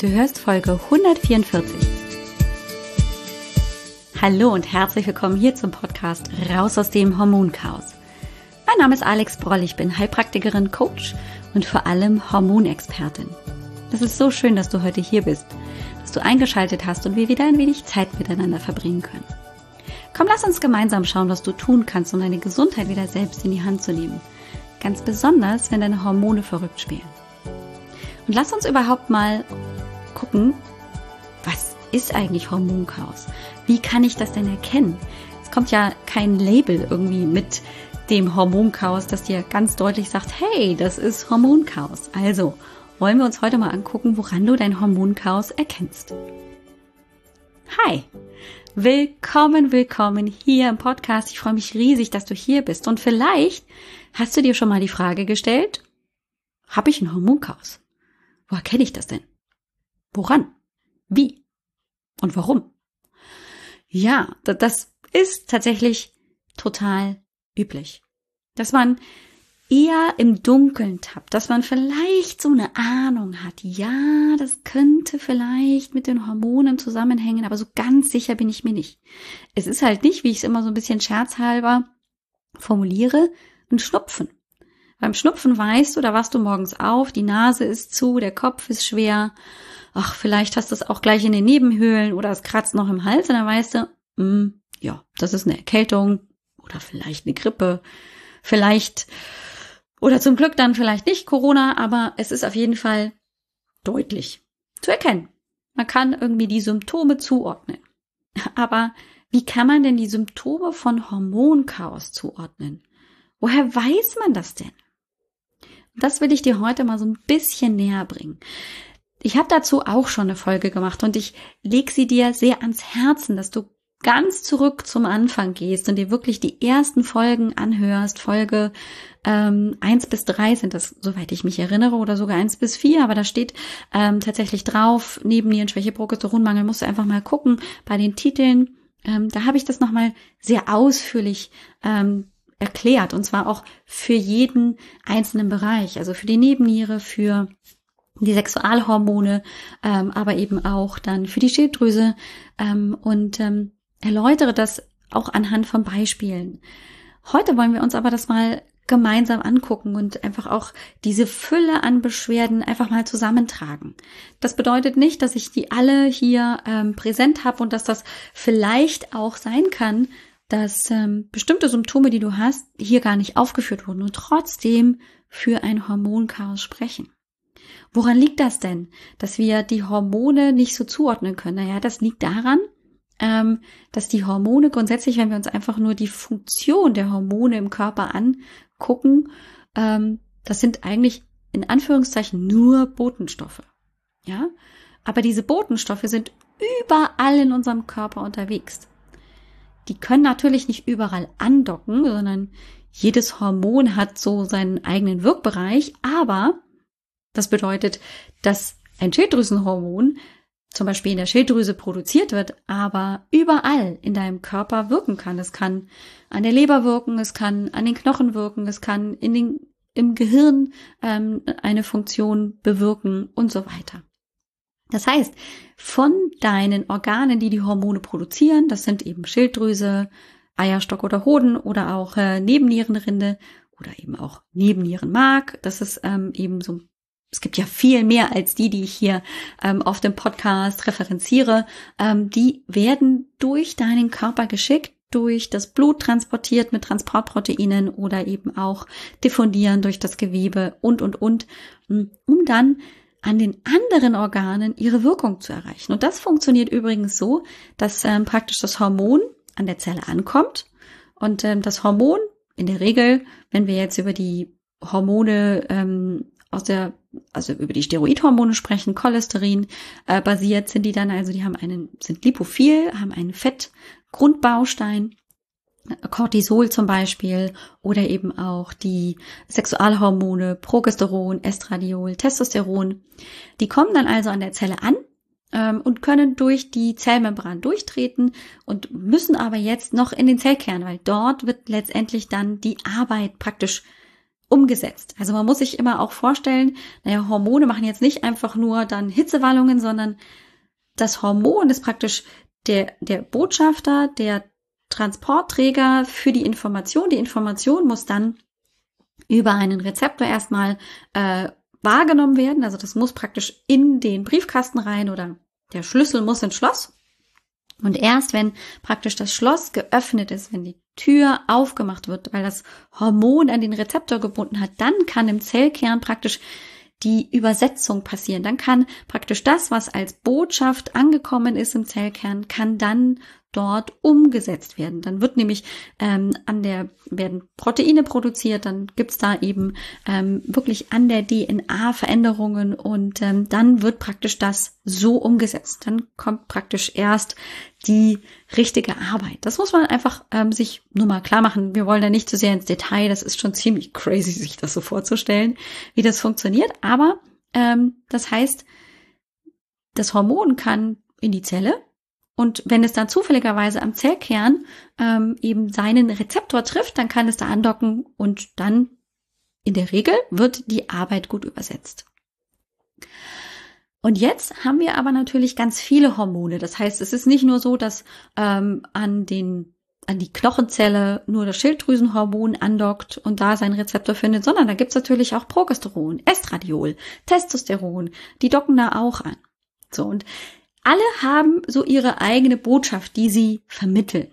Du hörst Folge 144. Hallo und herzlich willkommen hier zum Podcast Raus aus dem Hormonchaos. Mein Name ist Alex Broll, ich bin Heilpraktikerin, Coach und vor allem Hormonexpertin. Es ist so schön, dass du heute hier bist, dass du eingeschaltet hast und wir wieder ein wenig Zeit miteinander verbringen können. Komm, lass uns gemeinsam schauen, was du tun kannst, um deine Gesundheit wieder selbst in die Hand zu nehmen. Ganz besonders, wenn deine Hormone verrückt spielen. Und lass uns überhaupt mal gucken, was ist eigentlich Hormonchaos? Wie kann ich das denn erkennen? Es kommt ja kein Label irgendwie mit dem Hormonchaos, das dir ganz deutlich sagt, hey, das ist Hormonchaos. Also wollen wir uns heute mal angucken, woran du dein Hormonchaos erkennst. Hi, willkommen, willkommen hier im Podcast. Ich freue mich riesig, dass du hier bist. Und vielleicht hast du dir schon mal die Frage gestellt, habe ich ein Hormonchaos? Woher kenne ich das denn? Woran? Wie? Und warum? Ja, das ist tatsächlich total üblich. Dass man eher im Dunkeln tappt, dass man vielleicht so eine Ahnung hat, ja, das könnte vielleicht mit den Hormonen zusammenhängen, aber so ganz sicher bin ich mir nicht. Es ist halt nicht, wie ich es immer so ein bisschen scherzhalber formuliere, ein Schnupfen. Beim Schnupfen weißt du, da wachst du morgens auf, die Nase ist zu, der Kopf ist schwer ach, vielleicht hast du es auch gleich in den Nebenhöhlen oder es kratzt noch im Hals und dann weißt du, mh, hm, ja, das ist eine Erkältung oder vielleicht eine Grippe, vielleicht oder zum Glück dann vielleicht nicht Corona, aber es ist auf jeden Fall deutlich zu erkennen. Man kann irgendwie die Symptome zuordnen. Aber wie kann man denn die Symptome von Hormonchaos zuordnen? Woher weiß man das denn? Das will ich dir heute mal so ein bisschen näher bringen. Ich habe dazu auch schon eine Folge gemacht und ich leg sie dir sehr ans Herzen, dass du ganz zurück zum Anfang gehst und dir wirklich die ersten Folgen anhörst. Folge ähm, 1 bis 3 sind das, soweit ich mich erinnere, oder sogar 1 bis 4, aber da steht ähm, tatsächlich drauf, neben Nierenschwäche, Progesteronmangel, musst du einfach mal gucken bei den Titeln. Ähm, da habe ich das nochmal sehr ausführlich ähm, erklärt und zwar auch für jeden einzelnen Bereich, also für die Nebenniere, für die Sexualhormone, ähm, aber eben auch dann für die Schilddrüse ähm, und ähm, erläutere das auch anhand von Beispielen. Heute wollen wir uns aber das mal gemeinsam angucken und einfach auch diese Fülle an Beschwerden einfach mal zusammentragen. Das bedeutet nicht, dass ich die alle hier ähm, präsent habe und dass das vielleicht auch sein kann, dass ähm, bestimmte Symptome, die du hast, hier gar nicht aufgeführt wurden und trotzdem für ein Hormonchaos sprechen. Woran liegt das denn, dass wir die Hormone nicht so zuordnen können? Naja, das liegt daran, ähm, dass die Hormone grundsätzlich, wenn wir uns einfach nur die Funktion der Hormone im Körper angucken, ähm, das sind eigentlich in Anführungszeichen nur Botenstoffe. Ja, aber diese Botenstoffe sind überall in unserem Körper unterwegs. Die können natürlich nicht überall andocken, sondern jedes Hormon hat so seinen eigenen Wirkbereich, aber das bedeutet, dass ein Schilddrüsenhormon zum Beispiel in der Schilddrüse produziert wird, aber überall in deinem Körper wirken kann. Es kann an der Leber wirken, es kann an den Knochen wirken, es kann in den, im Gehirn ähm, eine Funktion bewirken und so weiter. Das heißt, von deinen Organen, die die Hormone produzieren, das sind eben Schilddrüse, Eierstock oder Hoden oder auch äh, Nebennierenrinde oder eben auch Nebennierenmark, das ist ähm, eben so es gibt ja viel mehr als die, die ich hier ähm, auf dem Podcast referenziere, ähm, die werden durch deinen Körper geschickt, durch das Blut transportiert mit Transportproteinen oder eben auch diffundieren durch das Gewebe und, und, und, hm, um dann an den anderen Organen ihre Wirkung zu erreichen. Und das funktioniert übrigens so, dass ähm, praktisch das Hormon an der Zelle ankommt und ähm, das Hormon in der Regel, wenn wir jetzt über die Hormone ähm, aus der, also über die Steroidhormone sprechen, Cholesterin äh, basiert sind die dann, also die haben einen, sind lipophil, haben einen Fettgrundbaustein, Cortisol zum Beispiel oder eben auch die Sexualhormone Progesteron, Estradiol, Testosteron. Die kommen dann also an der Zelle an ähm, und können durch die Zellmembran durchtreten und müssen aber jetzt noch in den Zellkern, weil dort wird letztendlich dann die Arbeit praktisch umgesetzt. Also man muss sich immer auch vorstellen, naja, Hormone machen jetzt nicht einfach nur dann Hitzewallungen, sondern das Hormon ist praktisch der, der Botschafter, der Transportträger für die Information. Die Information muss dann über einen Rezeptor erstmal äh, wahrgenommen werden. Also das muss praktisch in den Briefkasten rein oder der Schlüssel muss ins Schloss. Und erst wenn praktisch das Schloss geöffnet ist, wenn die Tür aufgemacht wird, weil das Hormon an den Rezeptor gebunden hat, dann kann im Zellkern praktisch die Übersetzung passieren. Dann kann praktisch das, was als Botschaft angekommen ist im Zellkern, kann dann dort umgesetzt werden. Dann wird nämlich ähm, an der werden Proteine produziert, dann gibt's da eben ähm, wirklich an der DNA Veränderungen und ähm, dann wird praktisch das so umgesetzt. Dann kommt praktisch erst die richtige Arbeit. Das muss man einfach ähm, sich nur mal klar machen. Wir wollen da nicht zu sehr ins Detail. Das ist schon ziemlich crazy, sich das so vorzustellen, wie das funktioniert. Aber ähm, das heißt, das Hormon kann in die Zelle und wenn es dann zufälligerweise am Zellkern ähm, eben seinen Rezeptor trifft, dann kann es da andocken und dann in der Regel wird die Arbeit gut übersetzt. Und jetzt haben wir aber natürlich ganz viele Hormone. Das heißt, es ist nicht nur so, dass ähm, an den an die Knochenzelle nur das Schilddrüsenhormon andockt und da seinen Rezeptor findet, sondern da gibt's natürlich auch Progesteron, Estradiol, Testosteron, die docken da auch an. So, und alle haben so ihre eigene Botschaft, die sie vermitteln.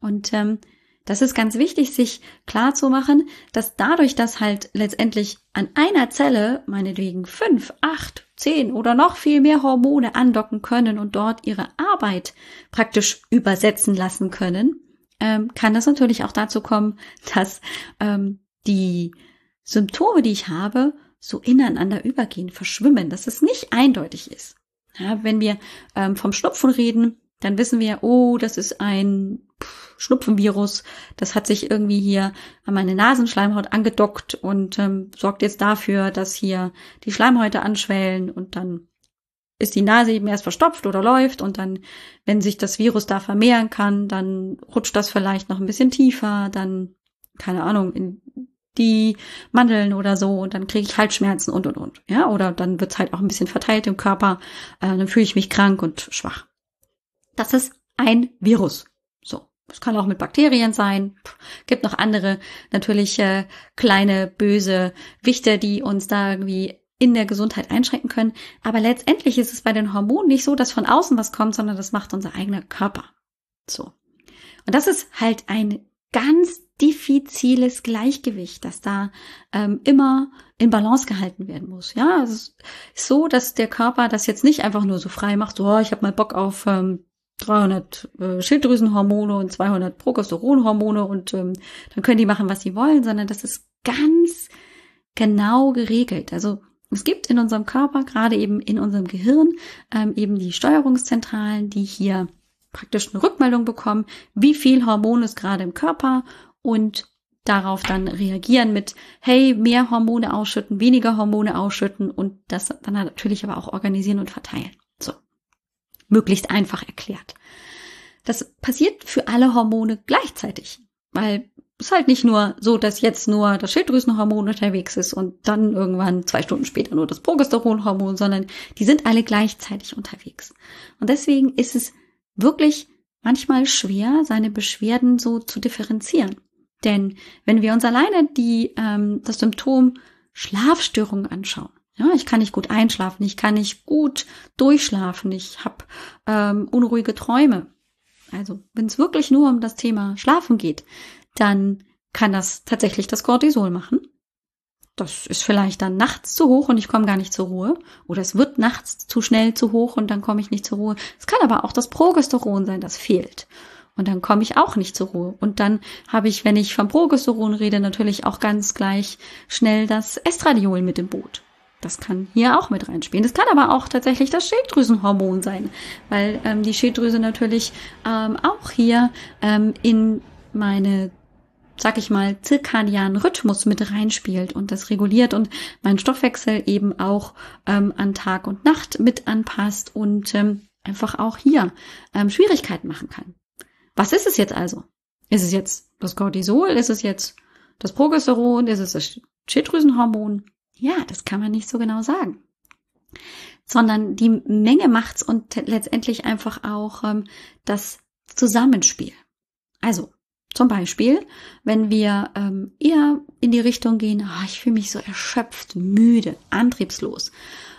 Und ähm, das ist ganz wichtig, sich klar zu machen, dass dadurch, dass halt letztendlich an einer Zelle meinetwegen fünf, acht, zehn oder noch viel mehr Hormone andocken können und dort ihre Arbeit praktisch übersetzen lassen können, ähm, kann das natürlich auch dazu kommen, dass ähm, die Symptome, die ich habe, so ineinander übergehen, verschwimmen, dass es nicht eindeutig ist. Ja, wenn wir ähm, vom Schnupfen reden, dann wissen wir, oh, das ist ein Schnupfenvirus, das hat sich irgendwie hier an meine Nasenschleimhaut angedockt und ähm, sorgt jetzt dafür, dass hier die Schleimhäute anschwellen und dann ist die Nase eben erst verstopft oder läuft und dann, wenn sich das Virus da vermehren kann, dann rutscht das vielleicht noch ein bisschen tiefer, dann, keine Ahnung, in die Mandeln oder so und dann kriege ich Halsschmerzen und und und. Ja, oder dann wird's halt auch ein bisschen verteilt im Körper, äh, dann fühle ich mich krank und schwach. Das ist ein Virus. So. Es kann auch mit Bakterien sein. Puh, gibt noch andere natürlich äh, kleine böse Wichte, die uns da irgendwie in der Gesundheit einschränken können. Aber letztendlich ist es bei den Hormonen nicht so, dass von außen was kommt, sondern das macht unser eigener Körper. So. Und das ist halt ein ganz diffiziles Gleichgewicht, das da ähm, immer in Balance gehalten werden muss. Ja, es ist so, dass der Körper das jetzt nicht einfach nur so frei macht, so, oh, ich habe mal Bock auf ähm, 300 äh, Schilddrüsenhormone und 200 Progesteronhormone und ähm, dann können die machen, was sie wollen, sondern das ist ganz genau geregelt. Also es gibt in unserem Körper, gerade eben in unserem Gehirn, ähm, eben die Steuerungszentralen, die hier praktisch eine Rückmeldung bekommen, wie viel Hormon ist gerade im Körper und darauf dann reagieren mit, hey, mehr Hormone ausschütten, weniger Hormone ausschütten und das dann natürlich aber auch organisieren und verteilen. So. Möglichst einfach erklärt. Das passiert für alle Hormone gleichzeitig, weil es ist halt nicht nur so, dass jetzt nur das Schilddrüsenhormon unterwegs ist und dann irgendwann zwei Stunden später nur das Progesteronhormon, sondern die sind alle gleichzeitig unterwegs. Und deswegen ist es wirklich manchmal schwer, seine Beschwerden so zu differenzieren. Denn wenn wir uns alleine die, ähm, das Symptom Schlafstörung anschauen, ja, ich kann nicht gut einschlafen, ich kann nicht gut durchschlafen, ich habe ähm, unruhige Träume. Also wenn es wirklich nur um das Thema Schlafen geht, dann kann das tatsächlich das Cortisol machen. Das ist vielleicht dann nachts zu hoch und ich komme gar nicht zur Ruhe. Oder es wird nachts zu schnell zu hoch und dann komme ich nicht zur Ruhe. Es kann aber auch das Progesteron sein, das fehlt. Und dann komme ich auch nicht zur Ruhe. Und dann habe ich, wenn ich vom Progesteron rede, natürlich auch ganz gleich schnell das Estradiol mit im Boot. Das kann hier auch mit reinspielen. Das kann aber auch tatsächlich das Schilddrüsenhormon sein, weil ähm, die Schilddrüse natürlich ähm, auch hier ähm, in meine sag ich mal, zirkadianen Rhythmus mit reinspielt und das reguliert und mein Stoffwechsel eben auch ähm, an Tag und Nacht mit anpasst und ähm, einfach auch hier ähm, Schwierigkeiten machen kann. Was ist es jetzt also? Ist es jetzt das Cortisol? Ist es jetzt das Progesteron? Ist es das Schilddrüsenhormon? Ja, das kann man nicht so genau sagen. Sondern die Menge macht's und letztendlich einfach auch ähm, das Zusammenspiel. Also zum Beispiel, wenn wir ähm, eher in die Richtung gehen, oh, ich fühle mich so erschöpft, müde, antriebslos,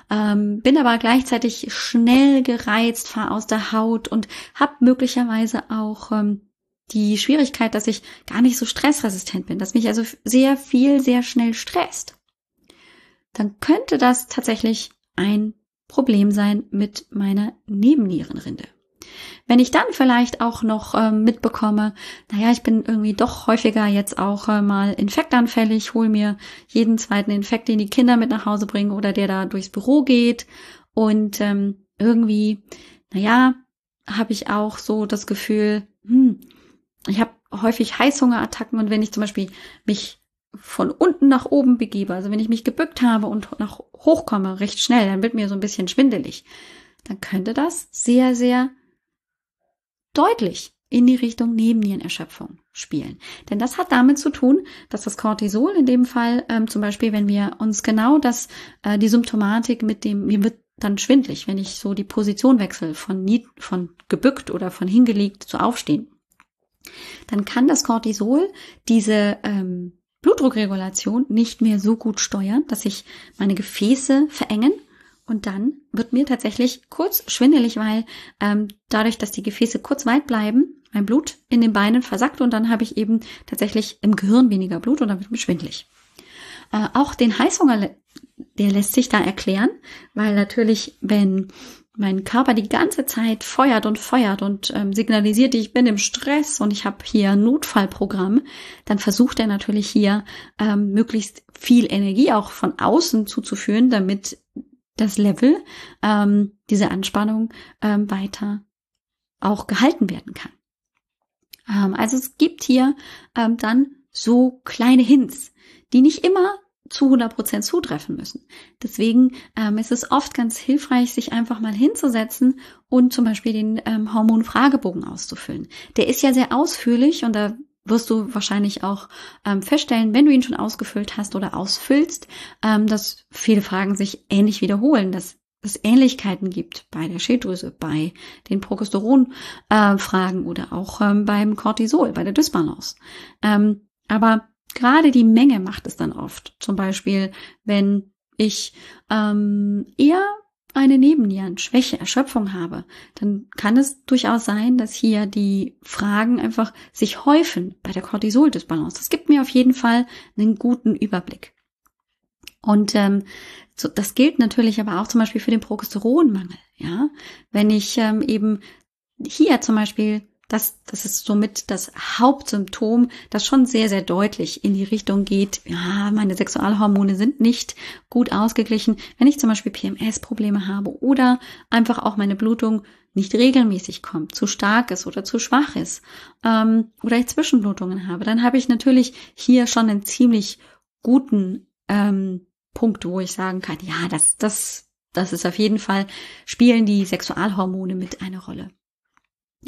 ähm, bin aber gleichzeitig schnell gereizt, fahre aus der Haut und habe möglicherweise auch ähm, die Schwierigkeit, dass ich gar nicht so stressresistent bin, dass mich also sehr viel, sehr schnell stresst, dann könnte das tatsächlich ein Problem sein mit meiner Nebennierenrinde. Wenn ich dann vielleicht auch noch äh, mitbekomme, naja, ich bin irgendwie doch häufiger jetzt auch äh, mal infektanfällig, hole mir jeden zweiten Infekt, den die Kinder mit nach Hause bringen oder der da durchs Büro geht. Und ähm, irgendwie, naja, habe ich auch so das Gefühl, hm, ich habe häufig Heißhungerattacken und wenn ich zum Beispiel mich von unten nach oben begebe, also wenn ich mich gebückt habe und nach hochkomme recht schnell, dann wird mir so ein bisschen schwindelig, dann könnte das sehr, sehr deutlich in die Richtung Nebennierenerschöpfung spielen. Denn das hat damit zu tun, dass das Cortisol in dem Fall ähm, zum Beispiel, wenn wir uns genau das, äh, die Symptomatik mit dem, mir wird dann schwindlig, wenn ich so die Position wechsle von, nie, von gebückt oder von hingelegt zu aufstehen, dann kann das Cortisol diese ähm, Blutdruckregulation nicht mehr so gut steuern, dass sich meine Gefäße verengen und dann wird mir tatsächlich kurz schwindelig, weil ähm, dadurch, dass die Gefäße kurz weit bleiben, mein Blut in den Beinen versackt und dann habe ich eben tatsächlich im Gehirn weniger Blut und dann wird mir schwindelig. Äh, auch den Heißhunger, der lässt sich da erklären, weil natürlich, wenn mein Körper die ganze Zeit feuert und feuert und ähm, signalisiert, ich bin im Stress und ich habe hier Notfallprogramm, dann versucht er natürlich hier ähm, möglichst viel Energie auch von außen zuzuführen, damit das Level, ähm, diese Anspannung ähm, weiter auch gehalten werden kann. Ähm, also es gibt hier ähm, dann so kleine Hints, die nicht immer zu 100 Prozent zutreffen müssen. Deswegen ähm, ist es oft ganz hilfreich, sich einfach mal hinzusetzen und zum Beispiel den ähm, Hormonfragebogen auszufüllen. Der ist ja sehr ausführlich und da wirst du wahrscheinlich auch ähm, feststellen, wenn du ihn schon ausgefüllt hast oder ausfüllst, ähm, dass viele Fragen sich ähnlich wiederholen, dass es Ähnlichkeiten gibt bei der Schilddrüse, bei den Progesteron-Fragen äh, oder auch ähm, beim Cortisol, bei der Dysbalance. Ähm, aber gerade die Menge macht es dann oft. Zum Beispiel, wenn ich ähm, eher eine Nebennierenschwäche, Erschöpfung habe, dann kann es durchaus sein, dass hier die Fragen einfach sich häufen bei der Cortisoldysbalance. Das gibt mir auf jeden Fall einen guten Überblick. Und ähm, so, das gilt natürlich aber auch zum Beispiel für den Progesteronmangel. Ja, wenn ich ähm, eben hier zum Beispiel das, das ist somit das Hauptsymptom, das schon sehr, sehr deutlich in die Richtung geht, ja, meine Sexualhormone sind nicht gut ausgeglichen. Wenn ich zum Beispiel PMS-Probleme habe oder einfach auch meine Blutung nicht regelmäßig kommt, zu stark ist oder zu schwach ist, ähm, oder ich Zwischenblutungen habe, dann habe ich natürlich hier schon einen ziemlich guten ähm, Punkt, wo ich sagen kann, ja, das, das, das ist auf jeden Fall, spielen die Sexualhormone mit eine Rolle.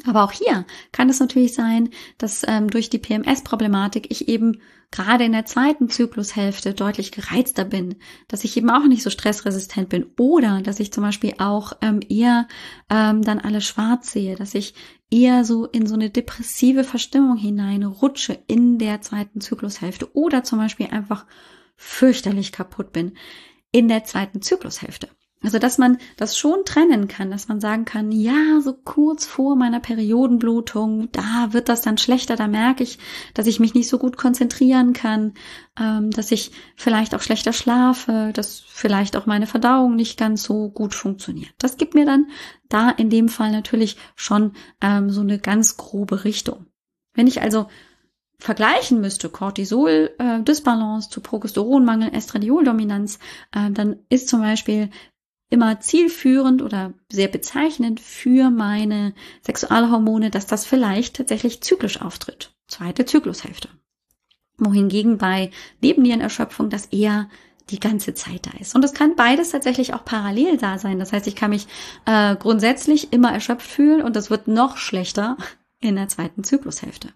Aber auch hier kann es natürlich sein, dass ähm, durch die PMS-Problematik ich eben gerade in der zweiten Zyklushälfte deutlich gereizter bin, dass ich eben auch nicht so stressresistent bin oder dass ich zum Beispiel auch ähm, eher ähm, dann alles schwarz sehe, dass ich eher so in so eine depressive Verstimmung hineinrutsche in der zweiten Zyklushälfte oder zum Beispiel einfach fürchterlich kaputt bin in der zweiten Zyklushälfte. Also, dass man das schon trennen kann, dass man sagen kann, ja, so kurz vor meiner Periodenblutung, da wird das dann schlechter, da merke ich, dass ich mich nicht so gut konzentrieren kann, ähm, dass ich vielleicht auch schlechter schlafe, dass vielleicht auch meine Verdauung nicht ganz so gut funktioniert. Das gibt mir dann da in dem Fall natürlich schon ähm, so eine ganz grobe Richtung. Wenn ich also vergleichen müsste, Cortisol, äh, zu Progesteronmangel, Estradioldominanz, äh, dann ist zum Beispiel immer zielführend oder sehr bezeichnend für meine Sexualhormone, dass das vielleicht tatsächlich zyklisch auftritt. Zweite Zyklushälfte. Wohingegen bei Nebennierenerschöpfung das eher die ganze Zeit da ist. Und es kann beides tatsächlich auch parallel da sein. Das heißt, ich kann mich äh, grundsätzlich immer erschöpft fühlen und das wird noch schlechter in der zweiten Zyklushälfte.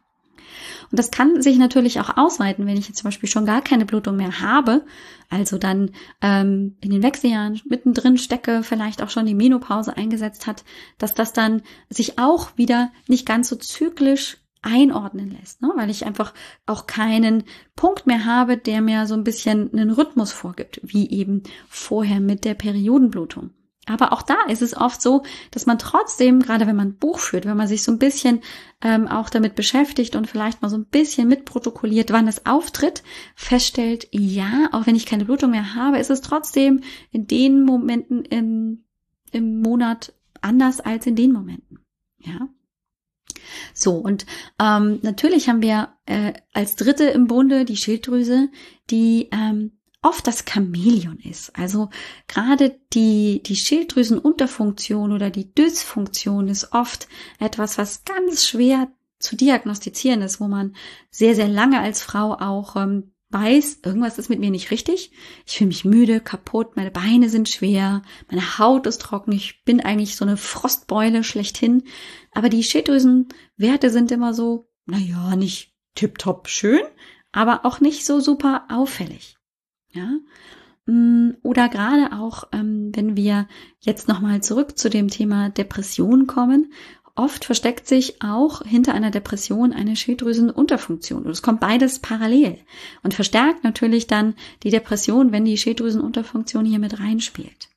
Und das kann sich natürlich auch ausweiten, wenn ich jetzt zum Beispiel schon gar keine Blutung mehr habe, also dann ähm, in den Wechseljahren mittendrin stecke, vielleicht auch schon die Menopause eingesetzt hat, dass das dann sich auch wieder nicht ganz so zyklisch einordnen lässt, ne? weil ich einfach auch keinen Punkt mehr habe, der mir so ein bisschen einen Rhythmus vorgibt, wie eben vorher mit der Periodenblutung. Aber auch da ist es oft so, dass man trotzdem, gerade wenn man Buch führt, wenn man sich so ein bisschen ähm, auch damit beschäftigt und vielleicht mal so ein bisschen mitprotokolliert, wann es auftritt, feststellt, ja, auch wenn ich keine Blutung mehr habe, ist es trotzdem in den Momenten im, im Monat anders als in den Momenten. Ja. So, und ähm, natürlich haben wir äh, als dritte im Bunde die Schilddrüse, die ähm, oft das Chamäleon ist. Also gerade die, die Schilddrüsenunterfunktion oder die Dysfunktion ist oft etwas, was ganz schwer zu diagnostizieren ist, wo man sehr, sehr lange als Frau auch ähm, weiß, irgendwas ist mit mir nicht richtig. Ich fühle mich müde, kaputt, meine Beine sind schwer, meine Haut ist trocken, ich bin eigentlich so eine Frostbeule schlechthin. Aber die Schilddrüsenwerte sind immer so, naja, nicht tipptopp schön, aber auch nicht so super auffällig. Ja. Mm, oder gerade auch, ähm, wenn wir jetzt nochmal zurück zu dem Thema Depression kommen, oft versteckt sich auch hinter einer Depression eine Schilddrüsenunterfunktion. Und es kommt beides parallel und verstärkt natürlich dann die Depression, wenn die Schilddrüsenunterfunktion hier mit reinspielt.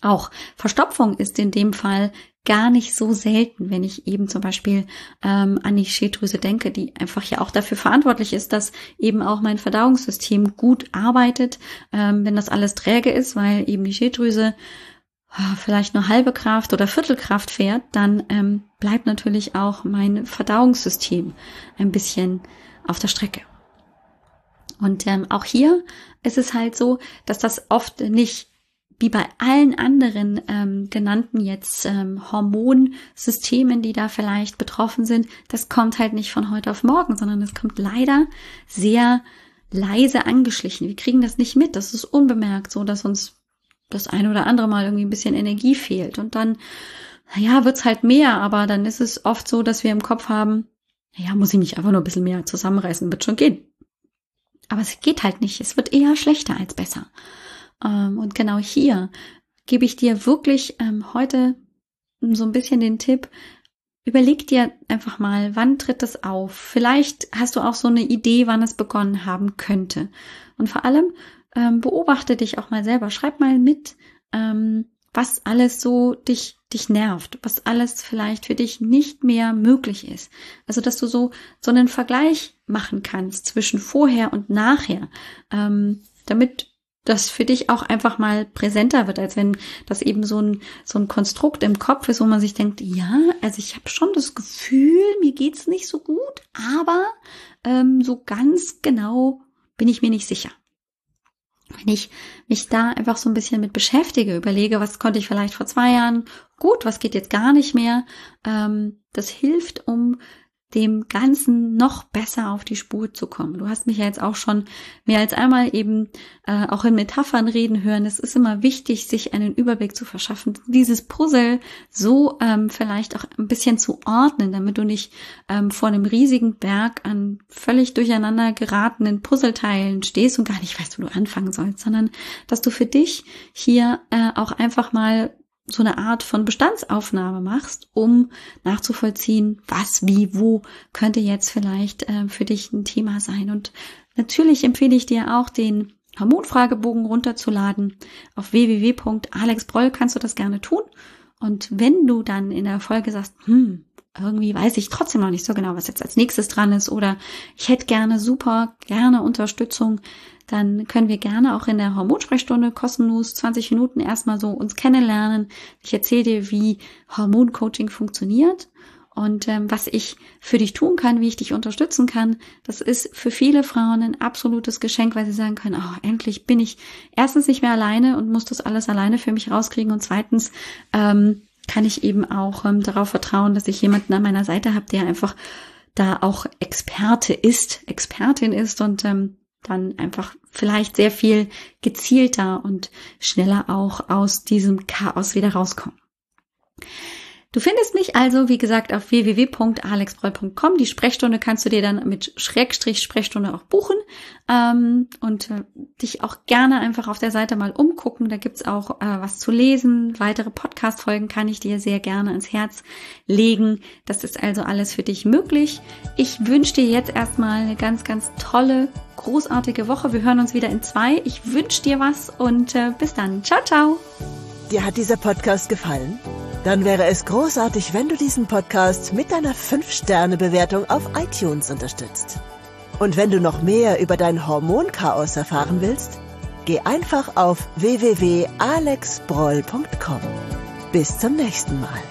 Auch Verstopfung ist in dem Fall gar nicht so selten, wenn ich eben zum Beispiel ähm, an die Schilddrüse denke, die einfach ja auch dafür verantwortlich ist, dass eben auch mein Verdauungssystem gut arbeitet, ähm, wenn das alles träge ist, weil eben die Schilddrüse oh, vielleicht nur halbe Kraft oder Viertelkraft fährt, dann ähm, bleibt natürlich auch mein Verdauungssystem ein bisschen auf der Strecke. Und ähm, auch hier ist es halt so, dass das oft nicht wie bei allen anderen ähm, genannten jetzt ähm, Hormonsystemen, die da vielleicht betroffen sind, das kommt halt nicht von heute auf morgen, sondern es kommt leider sehr leise angeschlichen. Wir kriegen das nicht mit, das ist unbemerkt, so dass uns das eine oder andere Mal irgendwie ein bisschen Energie fehlt und dann, naja, wird's halt mehr, aber dann ist es oft so, dass wir im Kopf haben, naja, muss ich mich einfach nur ein bisschen mehr zusammenreißen, wird schon gehen. Aber es geht halt nicht, es wird eher schlechter als besser. Ähm, und genau hier gebe ich dir wirklich ähm, heute so ein bisschen den Tipp, überleg dir einfach mal, wann tritt das auf? Vielleicht hast du auch so eine Idee, wann es begonnen haben könnte. Und vor allem ähm, beobachte dich auch mal selber. Schreib mal mit, ähm, was alles so dich, dich nervt, was alles vielleicht für dich nicht mehr möglich ist. Also, dass du so, so einen Vergleich machen kannst zwischen vorher und nachher, ähm, damit das für dich auch einfach mal präsenter wird, als wenn das eben so ein, so ein Konstrukt im Kopf ist, wo man sich denkt, ja, also ich habe schon das Gefühl, mir geht's nicht so gut, aber ähm, so ganz genau bin ich mir nicht sicher. Wenn ich mich da einfach so ein bisschen mit beschäftige, überlege, was konnte ich vielleicht vor zwei Jahren gut, was geht jetzt gar nicht mehr, ähm, das hilft, um dem Ganzen noch besser auf die Spur zu kommen. Du hast mich ja jetzt auch schon mehr als einmal eben äh, auch in Metaphern reden hören. Es ist immer wichtig, sich einen Überblick zu verschaffen, dieses Puzzle so ähm, vielleicht auch ein bisschen zu ordnen, damit du nicht ähm, vor einem riesigen Berg an völlig durcheinander geratenen Puzzleteilen stehst und gar nicht weißt, wo du anfangen sollst, sondern dass du für dich hier äh, auch einfach mal so eine Art von Bestandsaufnahme machst, um nachzuvollziehen, was, wie, wo könnte jetzt vielleicht äh, für dich ein Thema sein. Und natürlich empfehle ich dir auch den Hormonfragebogen runterzuladen. Auf www.alexbroll kannst du das gerne tun. Und wenn du dann in der Folge sagst, hm, irgendwie weiß ich trotzdem noch nicht so genau, was jetzt als nächstes dran ist oder ich hätte gerne super, gerne Unterstützung, dann können wir gerne auch in der Hormonsprechstunde kostenlos 20 Minuten erstmal so uns kennenlernen. Ich erzähle dir, wie Hormoncoaching funktioniert und ähm, was ich für dich tun kann, wie ich dich unterstützen kann. Das ist für viele Frauen ein absolutes Geschenk, weil sie sagen können, oh, endlich bin ich erstens nicht mehr alleine und muss das alles alleine für mich rauskriegen und zweitens ähm, kann ich eben auch ähm, darauf vertrauen, dass ich jemanden an meiner Seite habe, der einfach da auch Experte ist, Expertin ist und ähm, dann einfach vielleicht sehr viel gezielter und schneller auch aus diesem Chaos wieder rauskommen. Du findest mich also, wie gesagt, auf www.alexbroll.com. Die Sprechstunde kannst du dir dann mit Schrägstrich Sprechstunde auch buchen ähm, und äh, dich auch gerne einfach auf der Seite mal umgucken. Da gibt's auch äh, was zu lesen. Weitere Podcast-Folgen kann ich dir sehr gerne ans Herz legen. Das ist also alles für dich möglich. Ich wünsche dir jetzt erstmal eine ganz, ganz tolle, großartige Woche. Wir hören uns wieder in zwei. Ich wünsche dir was und äh, bis dann. Ciao, ciao. Dir hat dieser Podcast gefallen? Dann wäre es großartig, wenn du diesen Podcast mit deiner 5-Sterne-Bewertung auf iTunes unterstützt. Und wenn du noch mehr über dein Hormonchaos erfahren willst, geh einfach auf www.alexbroll.com. Bis zum nächsten Mal.